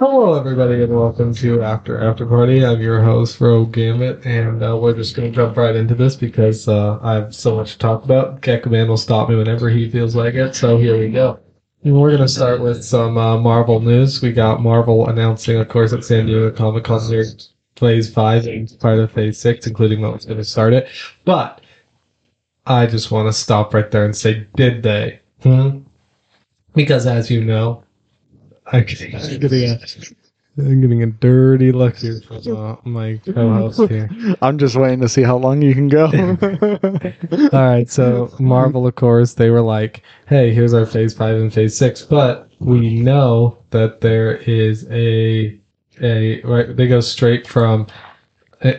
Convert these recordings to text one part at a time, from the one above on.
Hello, everybody, and welcome to After After Party. I'm your host, Rogue Gambit, and uh, we're just going to jump right into this because uh, I have so much to talk about. Kekaman will stop me whenever he feels like it, so here we go. And we're going to start with some uh, Marvel news. We got Marvel announcing, of course, at San Diego Comic Con near Phase 5 and part of Phase 6, including what was going to start it. But I just want to stop right there and say, did they? Hmm? Because as you know, I'm getting, I'm getting a, I'm getting a dirty look here from uh, my co-host here. I'm just waiting to see how long you can go. All right, so Marvel, of course, they were like, "Hey, here's our Phase Five and Phase Six, but we know that there is a a right. They go straight from eh,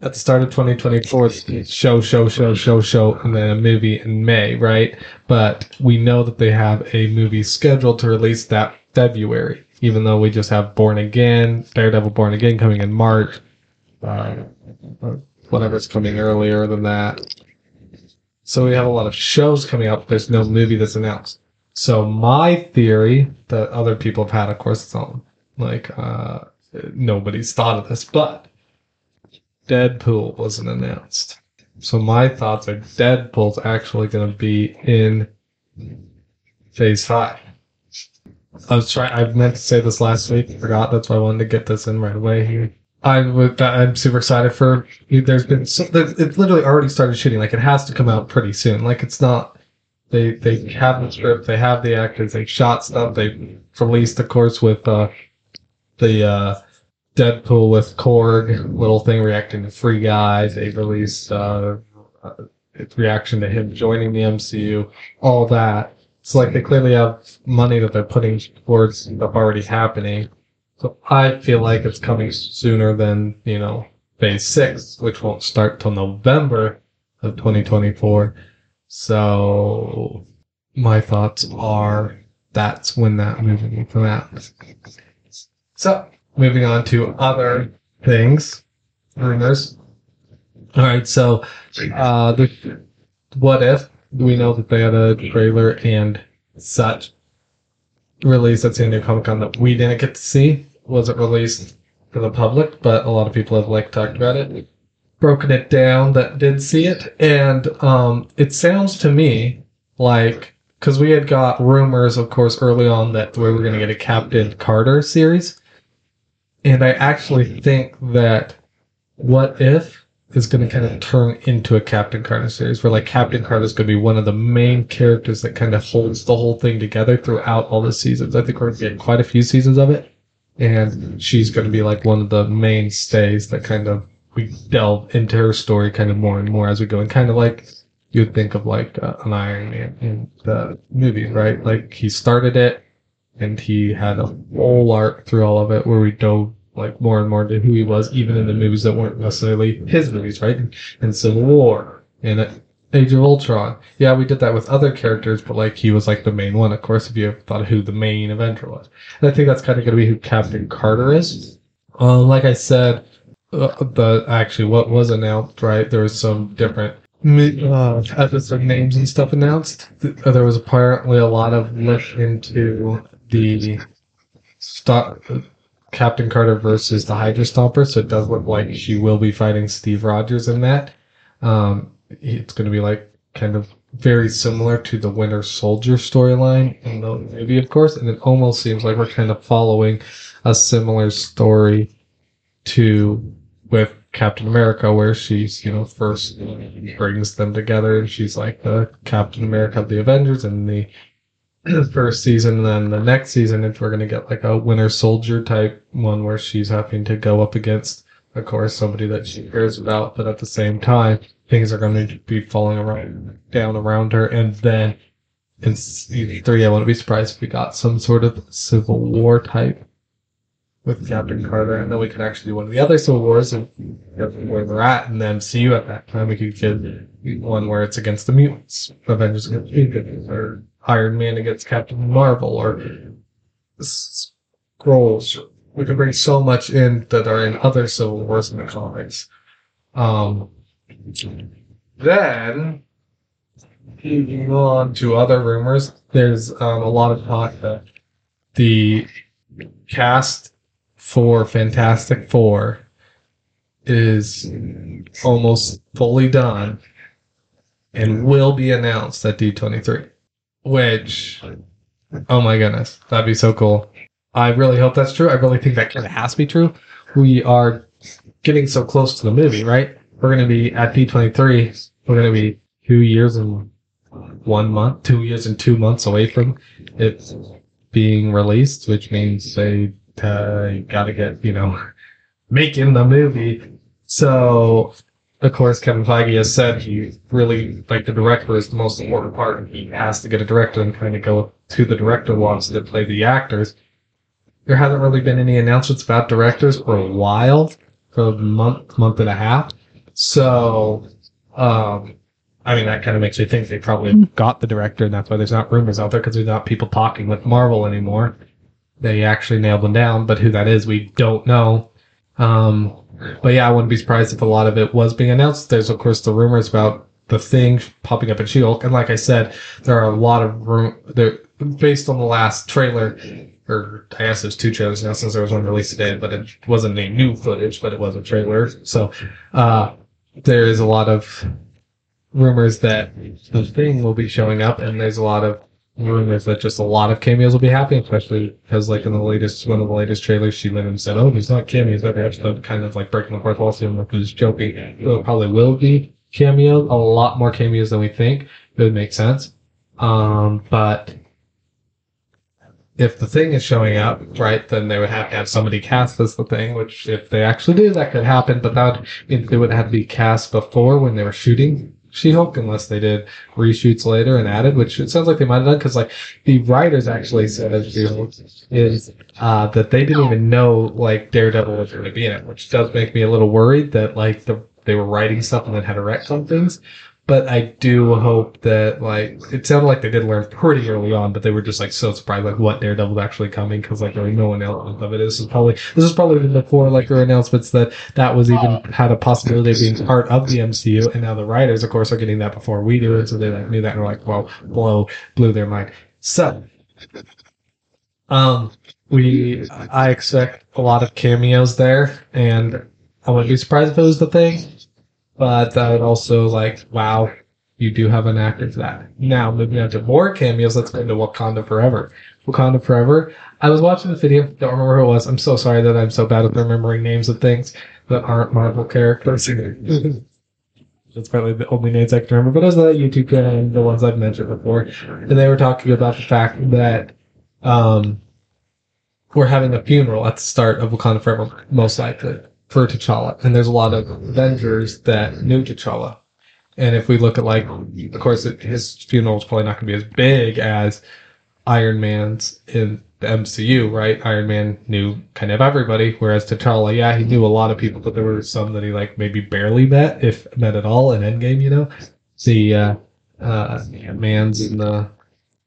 at the start of 2024, show, show, show, show, show, and then a movie in May, right? But we know that they have a movie scheduled to release that February, even though we just have Born Again, Daredevil Born Again coming in March, uh, whatever's coming earlier than that. So we have a lot of shows coming up. There's no movie that's announced. So my theory that other people have had, of course, it's like uh, nobody's thought of this, but Deadpool wasn't announced. So my thoughts are Deadpool's actually going to be in Phase Five. I was trying. I meant to say this last week. Forgot. That's why I wanted to get this in right away here. I would. I'm super excited for. There's been. So, it's literally already started shooting. Like it has to come out pretty soon. Like it's not. They they have the script. They have the actors. They shot stuff. They released, of course, with uh, the uh, Deadpool with Korg little thing reacting to Free Guy. They released uh, uh, its reaction to him joining the MCU. All that. It's like they clearly have money that they're putting towards stuff already happening. So I feel like it's coming sooner than, you know, phase six, which won't start till November of 2024. So my thoughts are that's when that movie will come out. So moving on to other things, rumors. All right, so uh, the what if we know that they had a trailer and such released at San Diego Comic Con that we didn't get to see. Wasn't released for the public, but a lot of people have like talked about it, broken it down that did see it, and um, it sounds to me like because we had got rumors, of course, early on that we were going to get a Captain Carter series, and I actually think that what if is going to kind of turn into a Captain Carter series where like Captain Carter is going to be one of the main characters that kind of holds the whole thing together throughout all the seasons. I think we're going to get quite a few seasons of it. And she's going to be like one of the mainstays that kind of we delve into her story kind of more and more as we go and kind of like you'd think of like uh, an Iron Man in the movies, right? Like he started it and he had a whole arc through all of it where we dove like more and more into who he was, even in the movies that weren't necessarily his movies, right? And Civil War and Age of Ultron. Yeah, we did that with other characters, but like he was like the main one, of course, if you thought of who the main Avenger was. And I think that's kind of going to be who Captain Carter is. Uh, like I said, uh, the actually what was announced, right? There was some different uh, episode names and stuff announced. There was apparently a lot of look into the stock Captain Carter versus the Hydra Stomper, so it does look like she will be fighting Steve Rogers in that. Um, it's going to be like kind of very similar to the Winter Soldier storyline in the movie, of course, and it almost seems like we're kind of following a similar story to with Captain America, where she's you know first brings them together and she's like the Captain America of the Avengers, and the the first season, and then the next season, if we're gonna get like a Winter Soldier type one where she's having to go up against, of course, somebody that she cares about, but at the same time, things are going to be falling around down around her, and then in season three, I wouldn't be surprised if we got some sort of Civil War type with Captain Carter, and then we could actually do one of the other Civil Wars and where we're at in the MCU at that time. We could get one where it's against the mutants, Avengers against mutants, or Iron Man against Captain Marvel or Skrulls. We can bring so much in that are in other Civil Wars in the comics. Um, then, moving on to other rumors, there's um, a lot of talk that the cast for Fantastic Four is almost fully done and will be announced at D23. Which, oh my goodness, that'd be so cool. I really hope that's true. I really think that kind of has to be true. We are getting so close to the movie, right? We're going to be at D23. We're going to be two years and one month, two years and two months away from it being released, which means they uh, got to get, you know, making the movie. So, of course, Kevin Feige has said he really, like, the director is the most important part. And he has to get a director and kind of go to the director wants to play the actors. There hasn't really been any announcements about directors for a while, for a month, month and a half. So, um, I mean, that kind of makes me think they probably got the director, and that's why there's not rumors out there because there's not people talking with Marvel anymore. They actually nailed them down, but who that is, we don't know. Um, but yeah, I wouldn't be surprised if a lot of it was being announced. There's of course the rumors about the thing popping up in She-Hulk, and like I said, there are a lot of room. There, based on the last trailer, or I guess there's two trailers now since there was one released today, but it wasn't any new footage, but it was a trailer. So uh, there is a lot of rumors that the thing will be showing up, and there's a lot of rumors that just a lot of cameos will be happening, especially because like in the latest one of the latest trailers, she literally said, "Oh, he's not cameos." That's the kind of like breaking the fourth wall, seeing like who's joking. It probably will be cameos, a lot more cameos than we think. It would make sense. Um, but if the thing is showing up, right, then they would have to have somebody cast as the thing, which if they actually do, that could happen, but that would mean they would have to be cast before when they were shooting She-Hulk, unless they did reshoots later and added, which it sounds like they might have done, because like the writers actually said as She-Hulk is uh, that they didn't even know like Daredevil was going to be in it, which does make me a little worried that like the they were writing stuff and then had to some things. But I do hope that like it sounded like they did learn pretty early on, but they were just like so surprised like what Daredevil's actually coming because like there was no announcement of it. This is probably this is probably before like there were announcements that that was even had a possibility of being part of the MCU, and now the writers of course are getting that before we do it, so they like knew that and were like, well, blow blew their mind. So, um, we I expect a lot of cameos there, and I wouldn't be surprised if it was the thing. But would also like, wow, you do have an actor for that. Now, moving on to more cameos, let's go into Wakanda Forever. Wakanda Forever. I was watching the video, don't remember who it was. I'm so sorry that I'm so bad at remembering names of things that aren't Marvel characters. That's probably the only names I can remember, but those are the YouTube channel and the ones I've mentioned before. And they were talking about the fact that um, we're having a funeral at the start of Wakanda Forever, most likely, for T'Challa. And there's a lot of Avengers that knew T'Challa. And if we look at, like, of course, it, his funeral is probably not going to be as big as Iron Man's in the MCU, right? Iron Man knew kind of everybody, whereas T'Challa, yeah, he knew a lot of people, but there were some that he, like, maybe barely met, if met at all, in Endgame, you know? The, uh, uh, Man's in the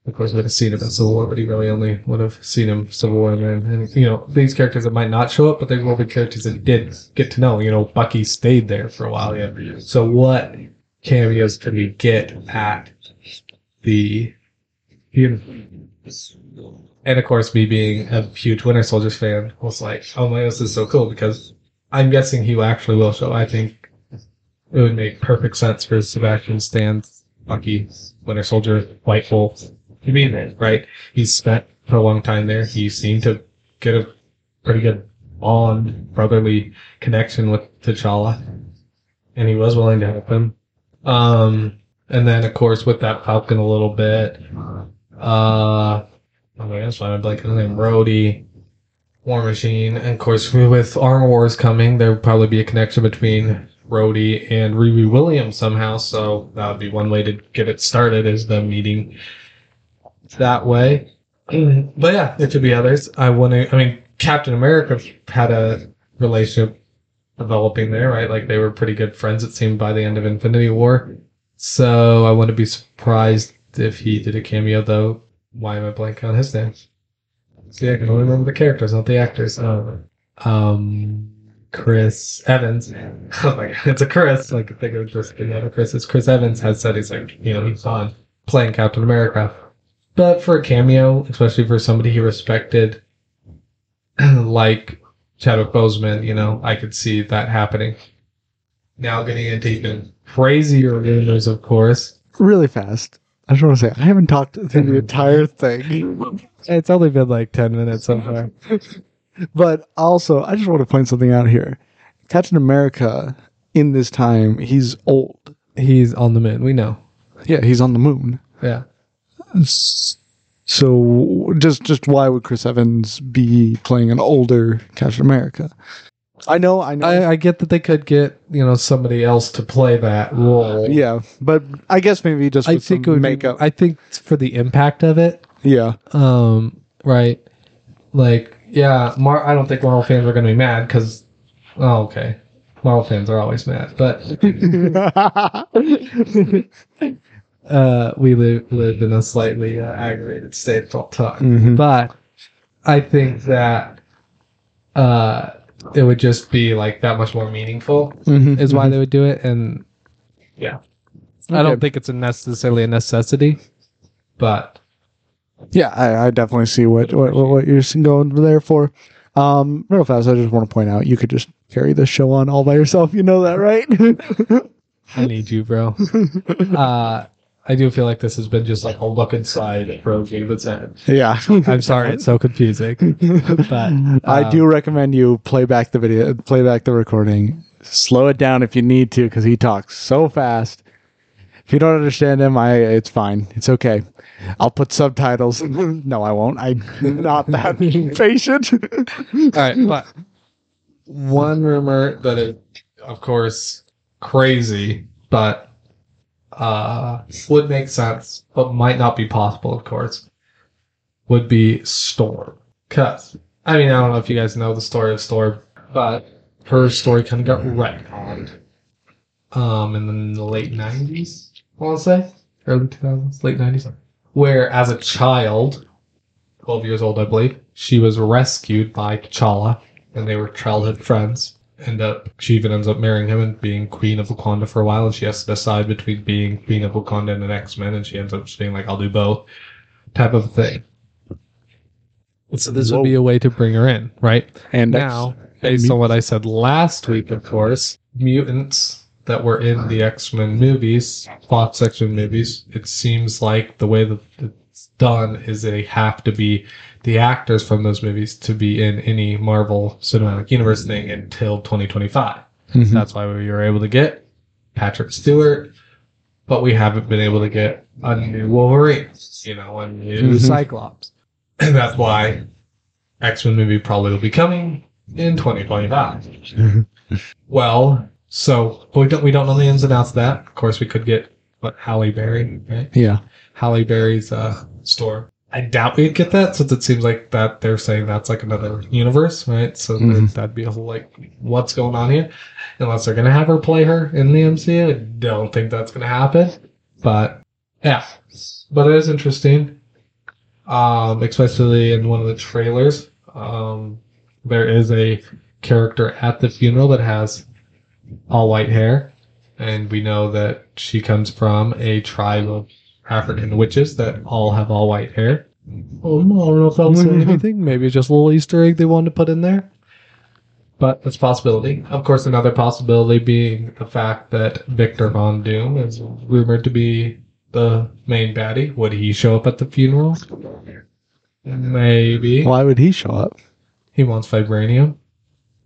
of course, would have seen him in Civil War, but he really only would have seen him Civil War, and then and, you know these characters that might not show up, but they will be characters that did get to know. You know, Bucky stayed there for a while, yeah. So what cameos can we get at the? And of course, me being a huge Winter Soldiers fan was like, oh my, this is so cool because I'm guessing he actually will show. I think it would make perfect sense for Sebastian Stan's Bucky, Winter Soldier, White Wolf to be there, right? He's spent a long time there. He seemed to get a pretty good bond, brotherly connection with T'Challa, and he was willing to help him. Um, and then of course with that Falcon a little bit, uh, oh my I'm blanking his name, Rhodey, War Machine, and of course with Armor Wars coming, there would probably be a connection between Rhodey and Riri Williams somehow. So that would be one way to get it started is them meeting that way. But yeah, there could be others. I want to. I mean, Captain America had a relationship developing there, right? Like they were pretty good friends. It seemed by the end of Infinity War. So I wouldn't be surprised if he did a cameo, though. Why am I blanking on his name? See, I can only remember the characters, not the actors. Um, um Chris Evans. Oh my god, it's a Chris. Like I think it was just the other Chris. It's Chris Evans has said he's like, you know, he's on playing Captain America. But for a cameo, especially for somebody he respected like Chadwick Boseman, you know, I could see that happening. Now getting into even crazier rumors, of course. Really fast. I just want to say I haven't talked through the entire thing, It's only been like 10 minutes so far. but also I just want to point something out here. Captain America in this time he's old. He's on the moon, we know. Yeah, he's on the moon. Yeah. So just just why would Chris Evans be playing an older Captain America? I know, I know. I, I get that they could get, you know, somebody else to play that role. yeah, but I guess maybe just I with think it would makeup. Be, I think for the impact of it, yeah, um, right? Like, yeah, Mar- I don't think Marvel fans are going to be mad because, oh, okay, Marvel fans are always mad, but uh, we live live in a slightly uh, aggravated state at all time. Mhm. But I think that uh, it would just be like that much more meaningful Mhm. is why they would do it, and yeah, I don't Okay. think it's a necessarily a necessity, but Yeah, I, I definitely see what, what what what you're going there for. Um, real fast, I just want to point out you could just carry this show on all by yourself. You know that, right? I need you, bro. uh, I do feel like this has been just like a look inside for Game of Ten. yeah. I'm sorry, it's so confusing. but I um, do recommend you play back the video, play back the recording. Slow it down if you need to, because he talks so fast. If you don't understand him, I it's fine. It's okay. I'll put subtitles. no, I won't. I'm not that patient. All right, but one rumor that is, of course, crazy, but uh, would make sense, but might not be possible, of course, would be Storm. Cause I mean, I don't know if you guys know the story of Storm, but her story kind of got retconned um, in the late '90s. I want to say early 2000s, late '90s, where as a child 12 years old, I believe. She was rescued by T'Challa, and they were childhood friends. And up she even ends up marrying him and being Queen of Wakanda for a while. And she has to decide between being Queen of Wakanda and an X Men, and she ends up just being like, "I'll do both," type of thing. So this would be a way to bring her in, right? and now, based on what I said last week, of course, mutants that were in the X Men movies, Fox X Men movies, it seems like the way that it's done is they have to be the actors from those movies to be in any Marvel Cinematic Universe thing until 2025. Mhm. That's why we were able to get Patrick Stewart, but we haven't been able to get a new Wolverine, you know, a new Mhm. Cyclops. And that's why X Men movie probably will be coming in 2025. Well, so we don't we don't know the ins and outs of that. Of course, we could get what Halle Berry, right? yeah. Halle Berry's uh, Storm. I doubt we'd get that since it seems like that they're saying that's like another universe, right? So Mhm. that'd be a whole like, what's going on here? Unless they're gonna have her play her in the MCU, I don't think that's gonna happen. But yeah, but it is interesting. Um, especially in one of the trailers, um, there is a character at the funeral that has all white hair, and we know that she comes from a tribe of African witches that all have all white hair. Oh, I don't know if that'll say mm-hmm. anything. Maybe it's just a little Easter egg they wanted to put in there. But that's a possibility. Of course, another possibility being the fact that Victor Von Doom is rumored to be the main baddie. Would he show up at the funeral? Maybe. Why would he show up He wants vibranium.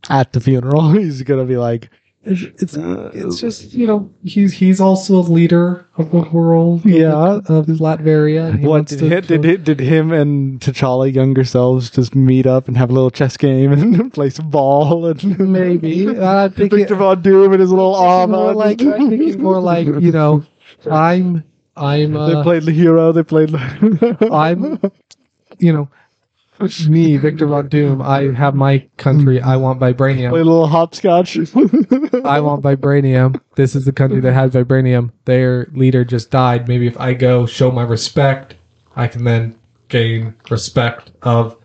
at the funeral? He's gonna be like, It's, it's it's just you know he's he's also a leader of the world. Yeah. of Latveria. what did, to did, kill- did him and T'Challa younger selves just meet up and have a little chess game and play some ball and maybe? I think Victor Von Doom and his little arm more like I think it's more like you know I'm I'm they uh, played the hero. They played. I'm you know me Victor Von Doom. I have my country. I want vibranium. play a little hopscotch. I want vibranium. This is the country that has vibranium. Their leader just died. Maybe if I go show my respect, I can then gain respect of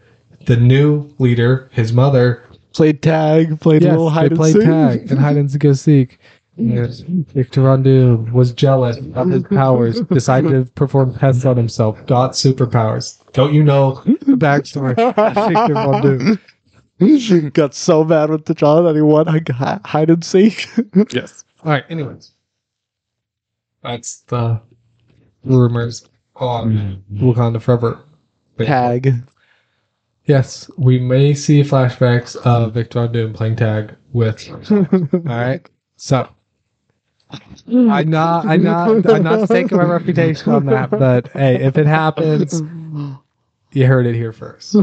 the new leader, his mother. played tag. Played a Yes, little hide they and played seek. tag and hide and go seek. Yes. Victor Von Doom was jealous of his powers, decided to perform tests on himself, got superpowers. Don't you know the backstory of Victor Von Doom? got so mad with T'Challa that he won hi- hide and seek. Yes. All right. Anyways, that's the rumors on mm-hmm. Wakanda Forever. Tag. Yes, we may see flashbacks of Victor Von Doom playing tag with. All right. So I'm not. I'm not. I'm not staking my reputation on that. But hey, if it happens, you heard it here first.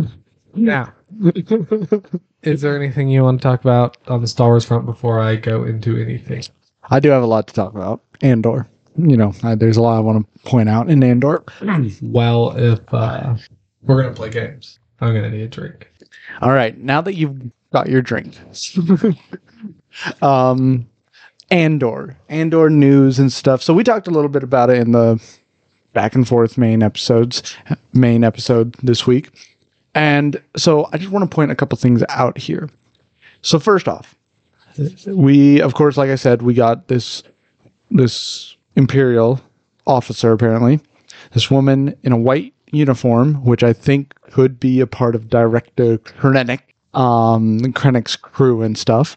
Now, is there anything you want to talk about on the Star Wars front before I go into anything? I do have a lot to talk about. Andor. You know, I, there's a lot I want to point out in Andor. Well, if uh, we're gonna play games, I'm gonna need a drink. All right, now that you've got your drink, um, Andor, Andor news and stuff. So we talked a little bit about it in the back and forth main episodes, main episode this week, and so I just want to point a couple things out here. So first off, we of course, like I said, we got this this imperial officer apparently, this woman in a white uniform, which I think could be a part of Director Krennic, um, Krennic's crew and stuff.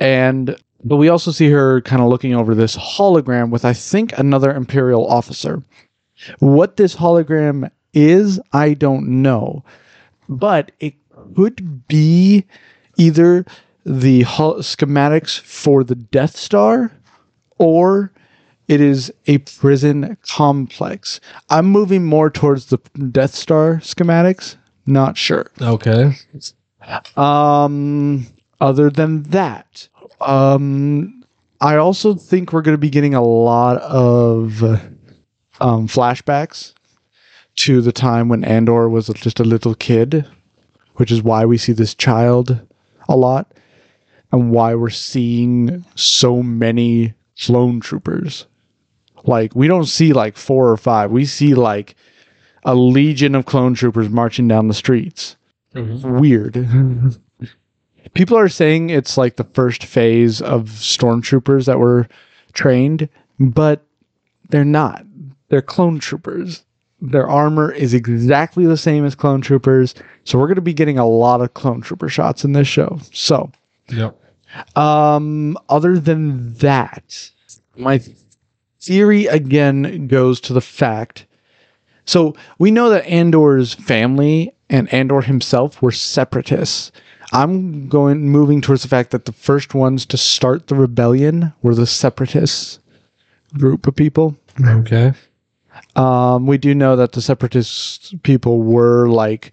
And but we also see her kind of looking over this hologram with I think another imperial officer. What this hologram is, I don't know, but it could be either the hol- schematics for the Death Star or it is a prison complex. I'm moving more towards the Death Star schematics. Not sure. Okay. Um, other than that, um, I also think we're going to be getting a lot of um, flashbacks to the time when Andor was just a little kid, which is why we see this child a lot and why we're seeing so many clone troopers. Like, we don't see like four or five, we see like a legion of clone troopers marching down the streets weird. People are saying it's like the first phase of stormtroopers that were trained, but they're not. They're clone troopers. Their armor is exactly the same as clone troopers, so we're going to be getting a lot of clone trooper shots in this show. So, Yep. um, other than that, my theory again goes to the fact. So we know that Andor's family and Andor himself were separatists. I'm going moving towards the fact that the first ones to start the rebellion were the separatists group of people. Okay. Um, we do know that the separatist people were like,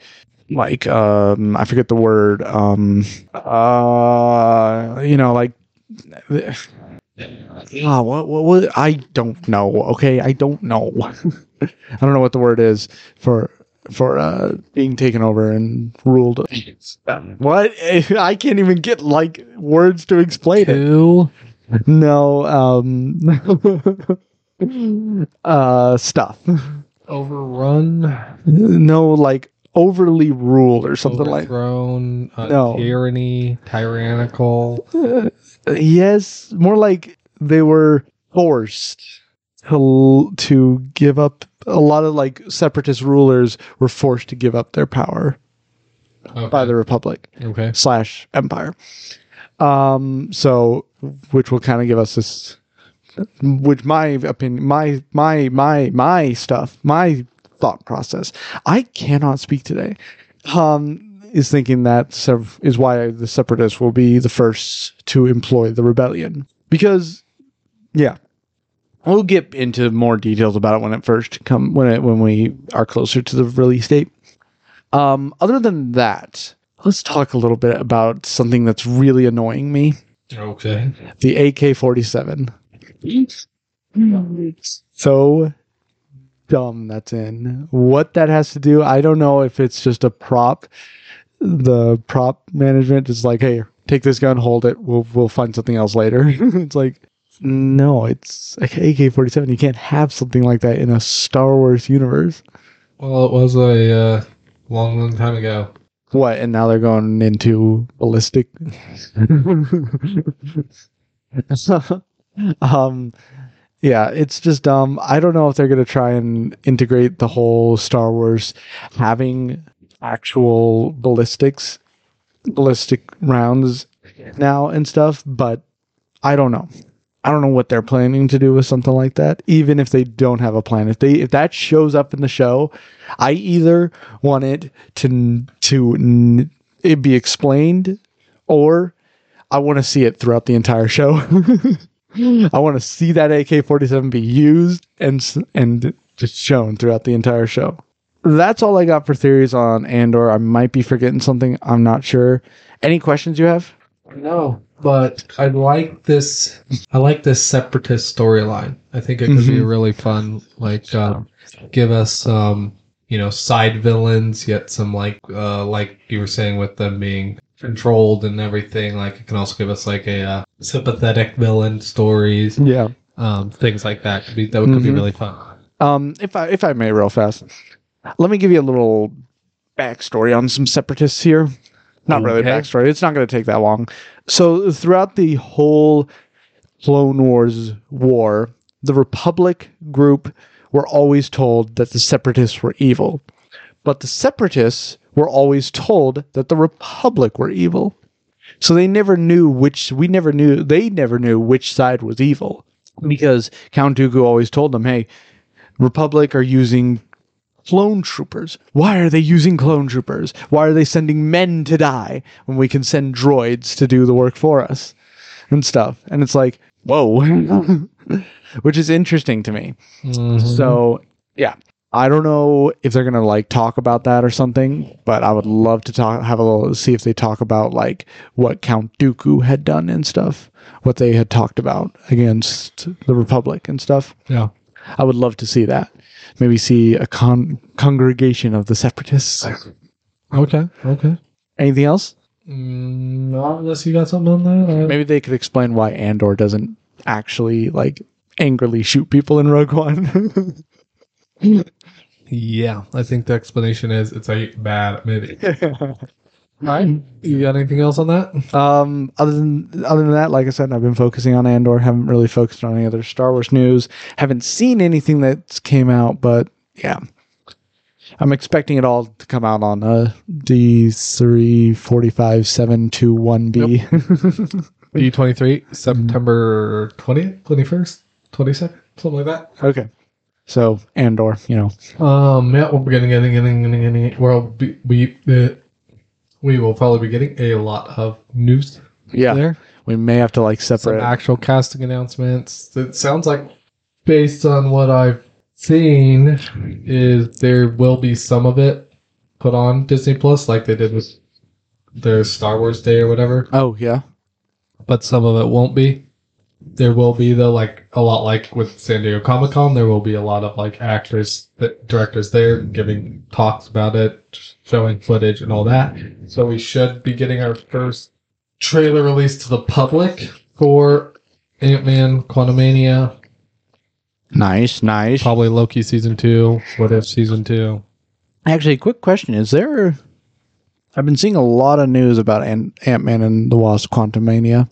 like um, I forget the word. Um, uh, you know, like, ah, what, what, what? I don't know. Okay, I don't know. I don't know what the word is for for uh being taken over and ruled. What? I can't even get like words to explain it. No, um, uh, stuff. Overrun. No, like overly ruled or something like. Overthrown. Uh, No. Tyranny. Tyrannical. Uh, yes, more like they were forced to to give up. A lot of like separatist rulers were forced to give up their power Okay. by the Republic. okay. slash empire. Um, so which will kind of give us this, which my opinion, my my my my stuff, my thought process. I cannot speak today. Um, is thinking that sev- is why the separatists will be the first to employ the rebellion because, yeah. We'll get into more details about it when it first come when it when we are closer to the release date. Um, other than that, let's talk a little bit about something that's really annoying me Okay. the AK 47. So dumb that's in. What that has to do, I don't know if it's just a prop. The prop management is like, hey, take this gun, hold it. We'll we'll find something else later. it's like, no, it's like AK 47. You can't have something like that in a Star Wars universe. Well, it was a uh, long, long time ago. What? And now they're going into ballistic. um, yeah, it's just dumb. I don't know if they're gonna try and integrate the whole Star Wars having actual ballistics ballistic rounds now and stuff, but I don't know. I don't know what they're planning to do with something like that. Even if they don't have a plan, if they if that shows up in the show, I either want it to to it be explained, or I want to see it throughout the entire show. I want to see that AK forty seven be used and and just shown throughout the entire show. That's all I got for theories on Andor. I might be forgetting something. I'm not sure. Any questions you have? No, but I like this. I like this separatist storyline. I think it could be Mhm. really fun. Like, uh, give us um, you know, side villains, yet some like, uh, like you were saying with them being controlled and everything. Like, it can also give us like a uh, sympathetic villain stories, Yeah. um, things like that. Could be that could be Mhm. really fun. Um, if I if I may, real fast, let me give you a little backstory on some separatists here. Not really Okay. backstory. It's not going to take that long. So throughout the whole Clone Wars war, the Republic group were always told that the Separatists were evil, but the Separatists were always told that the Republic were evil. So they never knew which. We never knew. They never knew which side was evil because Count Dooku always told them, "Hey, Republic are using clone troopers. Why are they using clone troopers? Why are they sending men to die when we can send droids to do the work for us and stuff? And it's like, whoa, which is interesting to me. Mhm. So, yeah. I don't know if they're gonna like talk about that or something, but I would love to talk, have a little, see if they talk about like what Count Dooku had done and stuff, what they had talked about against the Republic and stuff. yeah. I would love to see that. Maybe see a con- congregation of the separatists. Okay. Okay. Anything else? Mm, not unless you got something on that. I- Maybe they could explain why Andor doesn't actually like angrily shoot people in Rogue One. Yeah, I think the explanation is it's a bad movie. Right. You got anything else on that? um, other than other than that, like I said, I've been focusing on Andor. Haven't really focused on any other Star Wars news. Haven't seen anything that's came out, but yeah. I'm expecting it all to come out on uh, D three forty five seven two one B. D twenty three, September twentieth, twenty first, twenty second, something like that. Okay. So Andor, you know, Um, yeah, we'll be getting, getting, getting, getting, getting. We'll be, we, uh, we will probably be getting a lot of news yeah, there. we may have to like Some separate. actual casting announcements. It sounds like, based on what I've seen, is there will be some of it put on Disney Plus, like they did with their Star Wars Day or whatever. oh yeah, but some of it won't be. There will be though, like a lot like with San Diego Comic Con, there will be a lot of like actors, that, directors there giving talks about it, showing footage and all that. So we should be getting our first trailer release to the public for Ant Man Quantumania, nice, nice. probably Loki season two, What If season two. Actually, quick question: Is there? I've been seeing a lot of news about Ant Man and the Wasp: Quantumania.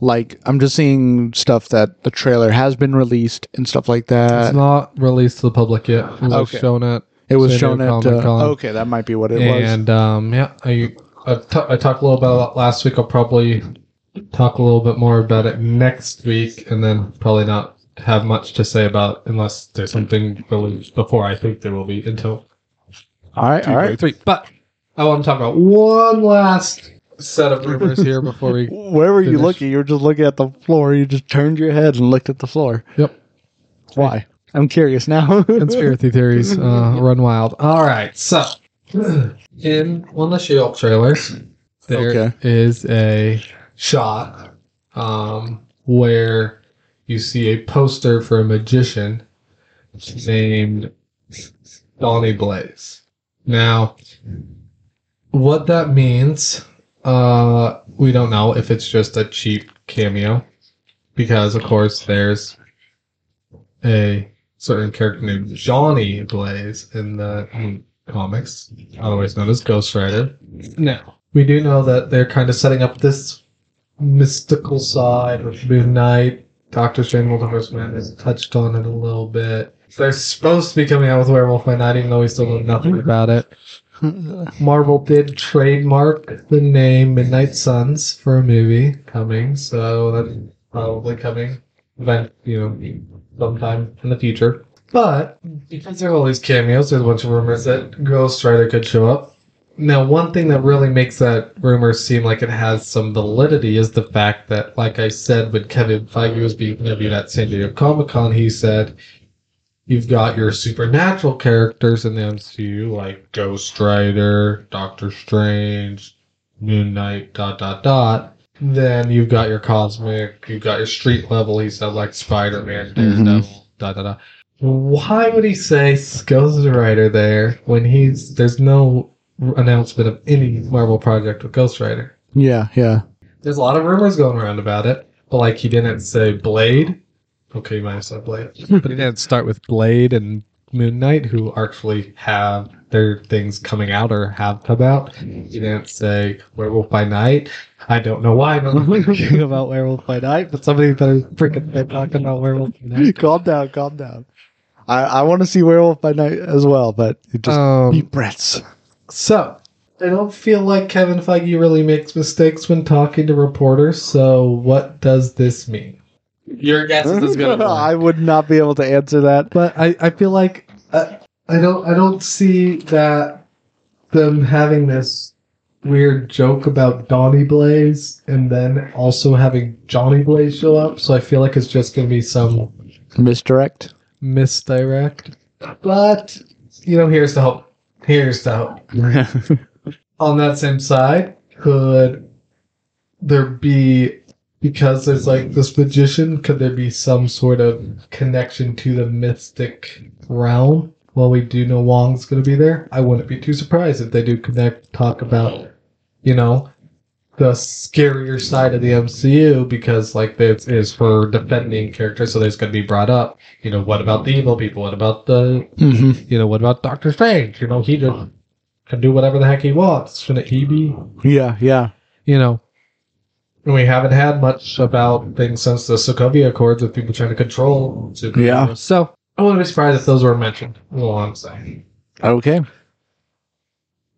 Like, I'm just seeing stuff that the trailer has been released and stuff like that. It's not released to the public yet. It was Okay. shown at it was San shown Diego at. Uh, okay, that might be what it was. and um, yeah, I I, t- I talked a little about it last week. I'll probably talk a little bit more about it next week, and then probably not have much to say about it unless there's something released before I think there will be until All right, all right. three. But I want to talk about one last set of rumors here before we. Where were you looking? You were just looking at the floor. You just turned your head and looked at the floor. Yep. Why? I'm curious now. Conspiracy theories uh, run wild. All right, so in one of the She-Hulk trailers, there is Okay. a shot um, where you see a poster for a magician named Donnie Blaze. Now, what that means, uh, we don't know if it's just a cheap cameo, because of course there's a certain character named Johnny Blaze in the comics, otherwise known as Ghost Rider. Now, we do know that they're kind of setting up this mystical side with Moon Knight. Doctor Strange Multiverse has touched on it a little bit. They're supposed to be coming out with Werewolf by Night, even though we still know nothing about it. Marvel did trademark the name Midnight Suns for a movie coming, so that's probably coming event, you know, sometime in the future. But because there are all these cameos, there's a bunch of rumors that Ghost Rider could show up. Now, one thing that really makes that rumor seem like it has some validity is the fact that, like I said, when Kevin Feige was being interviewed at San Diego Comic Con, he said, You've got your supernatural characters in the MCU, like Ghost Rider, Doctor Strange, Moon Knight, dot, dot, dot. Then you've got your cosmic, you've got your street level, he said, like Spider Man, mm-hmm. Daredevil, dot, dot, dot. Why would he say Ghost Rider there when he's there's no announcement of any Marvel project with Ghost Rider? Yeah, yeah. There's a lot of rumors going around about it, but like he didn't say Blade. Okay, you might have said Blade, but he didn't start with Blade and Moon Knight, who actually have their things coming out or have come out. He didn't say Werewolf by Night. I don't know why I'm thinking about Werewolf by Night, but somebody better freaking be talking about Werewolf by Night. calm down, calm down. I, I want to see Werewolf by Night as well, but it just Um, deep breaths. So, I don't feel like Kevin Feige really makes mistakes when talking to reporters. So, what does this mean? Your guess is as good as mine. I would not be able to answer that. But I, I feel like uh, I don't I don't see that them having this weird joke about Donnie Blaze and then also having Johnny Blaze show up. So I feel like it's just gonna be some Misdirect. misdirect. But you know, here's the hope. Here's the hope. on that same side, could there be because there's like this magician, could there be some sort of connection to the mystic realm? Well, we do know Wong's going to be there. I wouldn't be too surprised if they do connect, talk about, you know, the scarier side of the MCU because like this is for defending characters, so there's going to be brought up. You know, what about the evil people? What about the hmm you know, what about Doctor Strange? You know, he just can do whatever the heck he wants. Shouldn't he be? Yeah, yeah. You know, we haven't had much about things since the Sokovia Accords with people trying to control superheroes. Yeah. So I wouldn't be surprised if those were mentioned. Is all I'm saying. Okay.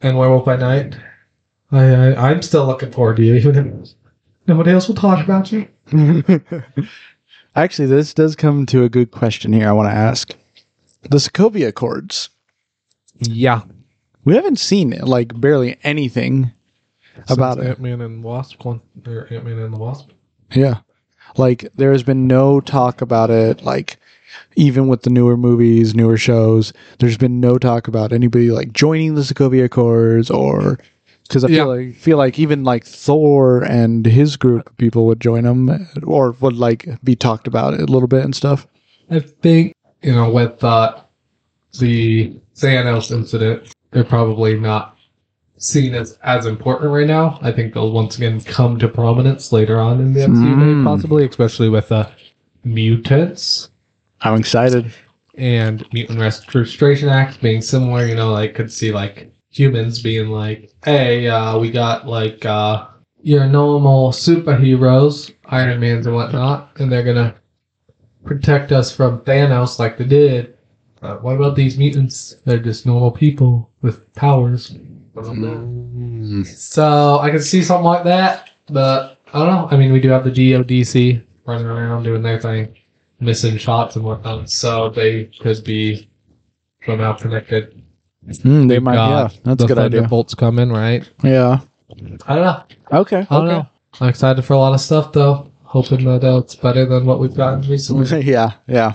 And Werewolf by Night, I, I I'm still looking forward to you, even if nobody else will talk about you. Actually, this does come to a good question here I want to ask. The Sokovia Accords. Yeah, We haven't seen like barely anything about it. Ant Man and Wasp one, or Ant Man and the Wasp. Yeah. Like there has been no talk about it like even with the newer movies, newer shows, there's been no talk about anybody like joining the Sokovia Accords or cuz I Yeah. feel like feel like even like Thor and his group of people would join them or would like be talked about a little bit and stuff. I think you know with uh, the Thanos incident, they're probably not seen as as important right now. I think they'll once again come to prominence later on in the MCU, maybe Hmm. possibly, especially with uh, mutants I'm excited. and mutant registration act being similar. You know, like could see like humans being like, "Hey, uh, we got like uh, your normal superheroes, Iron Man's and whatnot, and they're gonna protect us from Thanos like they did. Uh, what about these mutants? They're just normal people with powers. So I could see something like that, but I don't know. I mean, we do have the DODC running around doing their thing, missing shots and whatnot, so they could be somehow connected. Mm, they We've might got yeah. That's a good idea. Thunderbolts coming, right? Yeah. I don't know. Okay. I don't know. I'm excited for a lot of stuff, though. Hoping that uh, it's better than what we've gotten recently. Yeah. Yeah.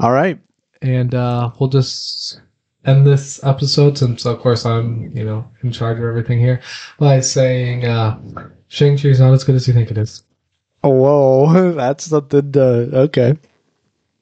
All right. and uh, we'll just end this episode since of course i'm you know in charge of everything here by saying uh shang-chi's not as good as you think it is Oh, whoa. That's something to, okay.